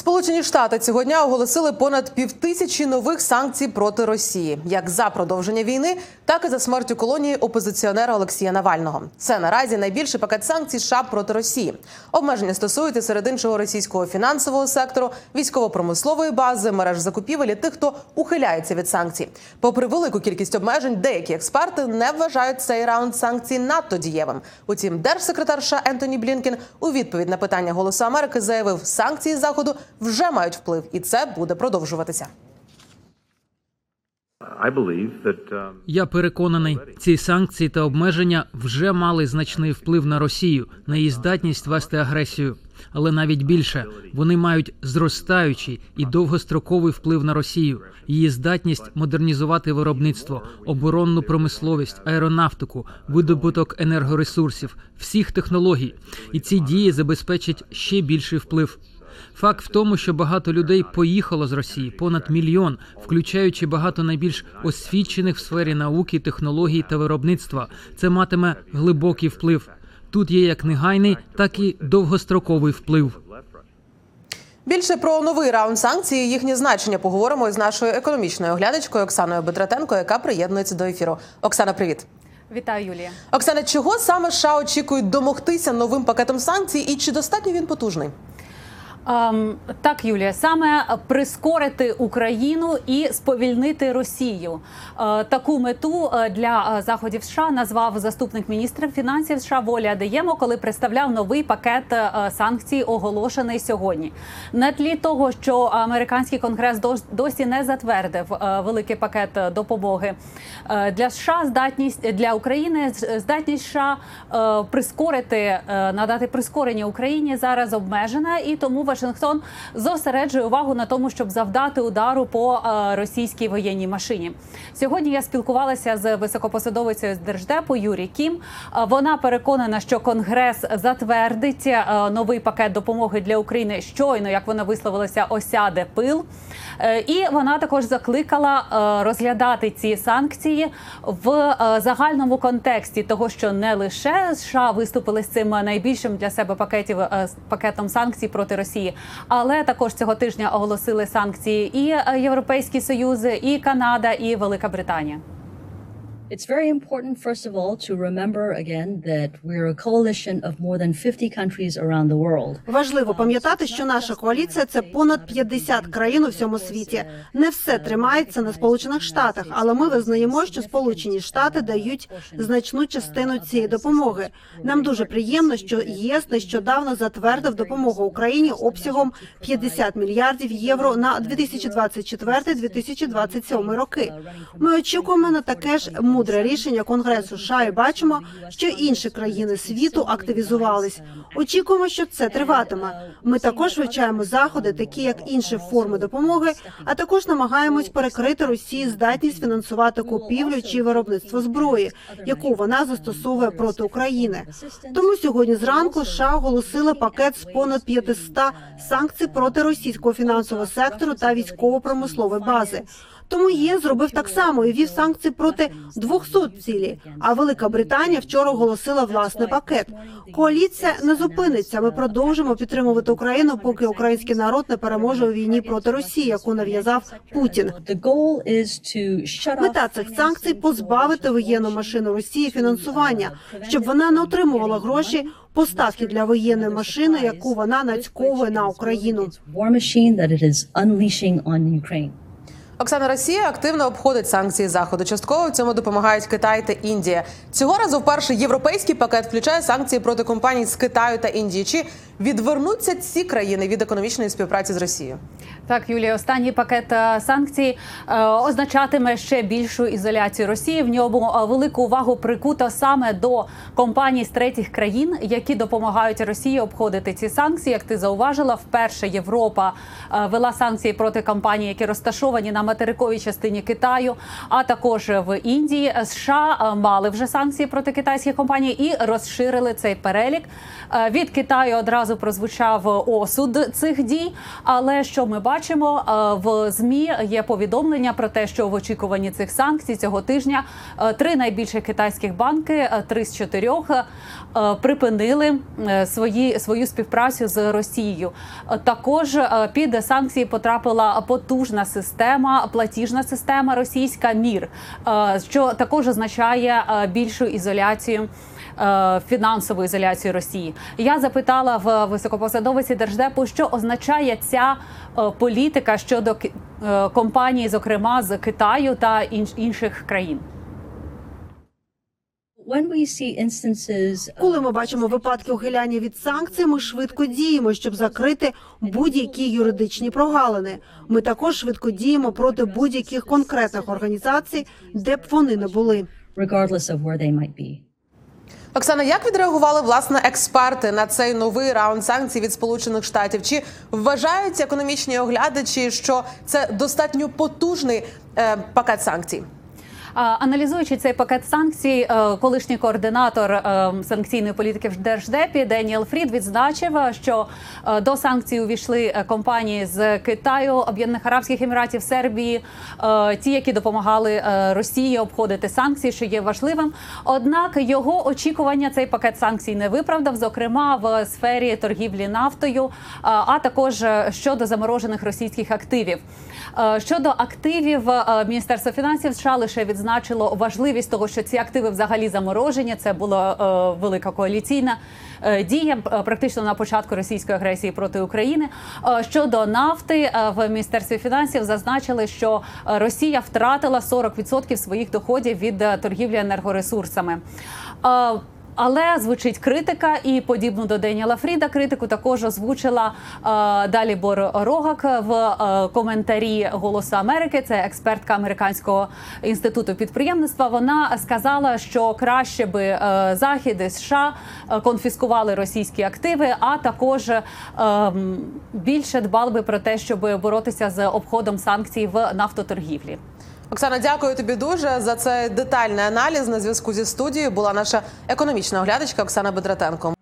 Сполучені Штати цього дня оголосили понад півтисячі нових санкцій проти Росії, як за продовження війни, так і за смертю колонії опозиціонера Олексія Навального. Це наразі найбільший пакет санкцій США проти Росії. Обмеження стосуються серед іншого російського фінансового сектору, військово-промислової бази, мереж закупівель і тих, хто ухиляється від санкцій. Попри велику кількість обмежень, деякі експерти не вважають цей раунд санкцій надто дієвим. Утім, держсекретар США Ентоні Блінкен у відповідь на питання Голосу Америки заявив, санкції заходу вже мають вплив, і це буде продовжуватися. Um, Я переконаний, ці санкції та обмеження вже мали значний вплив на Росію, на її здатність вести агресію. Але навіть більше вони мають зростаючий і довгостроковий вплив на Росію, її здатність модернізувати виробництво, оборонну промисловість, аеронавтику, видобуток енергоресурсів, всіх технологій. І ці дії забезпечать ще більший вплив. Факт в тому, що багато людей поїхало з Росії, понад мільйон, включаючи багато найбільш освічених в сфері науки, технологій та виробництва. Це матиме глибокий вплив. Тут є як негайний, так і довгостроковий вплив. Більше про новий раунд санкцій і їхнє значення поговоримо із нашою економічною оглядачкою Оксаною Бедратенко, яка приєднується до ефіру. Оксана, привіт. Вітаю, Юлія. Оксана, чого саме США очікують домогтися новим пакетом санкцій, і чи достатньо він потужний? Так, Юлія, саме прискорити Україну і сповільнити Росію. Е, таку мету е, для е, заходів США назвав заступник міністра фінансів США Воля Адеємо, коли представляв новий пакет санкцій, оголошений сьогодні. На тлі того, що американський конгрес досі не затвердив великий пакет допомоги для США, здатність для України здатність США прискорити надати прискорення Україні зараз обмежена, і тому Вашингтон зосереджує увагу на тому, щоб завдати удару по е, російській воєнній машині. Сьогодні я спілкувалася з високопосадовицею з держдепу Юрі Кім. Е, Вона переконана, що Конгрес затвердить е, новий пакет допомоги для України щойно, як вона висловилася, осяде пил. І вона також закликала розглядати ці санкції в загальному контексті того, що не лише США виступили з цим найбільшим для себе пакетів пакетом санкцій проти Росії, але також цього тижня оголосили санкції і е, Європейський Союз, і Канада, і Велика Британія. It's very important, first of all, to remember again that we're a coalition of more than 50 countries around the world. Важливо пам'ятати, що наша коаліція це понад 50 країн у всьому світі. Не все тримається на сполучених штатах, але ми визнаємо, що Сполучені Штати дають значну частину цієї допомоги. Нам дуже приємно, що ЄС нещодавно затвердив допомогу Україні обсягом 50 мільярдів євро на 2024-2027 роки. Ми очікуємо на таке ж мудре рішення Конгресу США і бачимо, що інші країни світу активізувались. Очікуємо, що це триватиме. Ми також вивчаємо заходи, такі як інші форми допомоги, а також намагаємось перекрити Росії здатність фінансувати купівлю чи виробництво зброї, яку вона застосовує проти України. Тому сьогодні зранку США оголосили пакет з понад 500 санкцій проти російського фінансового сектору та військово-промислової бази. Тому ЄС зробив так само і вів санкції проти 200 цілі. А Велика Британія вчора оголосила власний пакет. Коаліція не зупиниться. Ми продовжимо підтримувати Україну, поки український народ не переможе у війні проти Росії, яку нав'язав Путін. Мета цих санкцій позбавити воєнну машину Росії фінансування, щоб вона не отримувала гроші поставки для воєнної машини, яку вона нацьковує на Україну. Оксана Росія активно обходить санкції заходу. Частково в цьому допомагають Китай та Індія. Цього разу вперше європейський пакет включає санкції проти компаній з Китаю та Індії. Чи відвернуться ці країни від економічної співпраці з Росією? Так, Юлія, останній пакет е, санкцій е, означатиме ще більшу ізоляцію Росії. В ньому е, велику увагу прикуто саме до компаній з третіх країн, які допомагають Росії обходити ці санкції. Як ти зауважила, вперше Європа е, вела санкції проти компаній, які розташовані на материковій частині Китаю, а також в Індії. США мали вже санкції проти китайських компаній і розширили цей перелік. Від Китаю одразу прозвучав осуд цих дій. Але що ми бачимо? е, в змі є повідомлення про те, що в очікуванні цих санкцій цього тижня е, три найбільші китайських банки, е, три з чотирьох, е, припинили е, свої свою співпрацю з Росією. Е, Також е, під санкції потрапила потужна система, платіжна система російська мір, е, що також означає е, більшу ізоляцію. е, Фінансову ізоляцію Росії я запитала в високопосадовиці держдепу, що означає ця е, політика щодо е, компаній, зокрема з Китаю та інш- інших країн. Коли ми бачимо випадки ухиляння від санкцій, ми швидко діємо, щоб закрити будь-які юридичні прогалини. Ми також швидко діємо проти будь-яких конкретних організацій, де б вони не були. Оксана, як відреагували власне експерти на цей новий раунд санкцій від Сполучених Штатів? Чи вважають економічні оглядачі, що це достатньо потужний е, пакет санкцій? Аналізуючи цей пакет санкцій, е, колишній координатор е, санкційної політики в держдепі Деніел Фрід відзначив, е, що до санкцій увійшли компанії з Китаю, Об'єднаних Арабських Еміратів, Сербії, ті, які допомагали Росії обходити санкції, що є важливим. Однак його очікування цей пакет санкцій не виправдав, зокрема в сфері торгівлі нафтою, а також щодо заморожених російських активів. Щодо активів, Міністерство фінансів США лише відзначило важливість того, що ці активи взагалі заморожені. Це була е, велика коаліційна е, дія е, практично на початку російської агресії проти України. Е, Щодо нафти е, в міністерстві фінансів зазначили, що Росія втратила 40% своїх доходів від е, торгівлі енергоресурсами. Е, але звучить критика, і подібну до Деніела Фріда критику також озвучила е, далі Бор Рогак в е, коментарі Голосу Америки. Це експертка американського інституту підприємництва. Вона сказала, що краще би е, захід і США конфіскували російські активи, а також більше дбали би про те, щоб боротися з обходом санкцій в нафтоторгівлі. Оксана, дякую тобі дуже за цей детальний аналіз. На зв'язку зі студією була наша економічна оглядачка Оксана Бедратенко.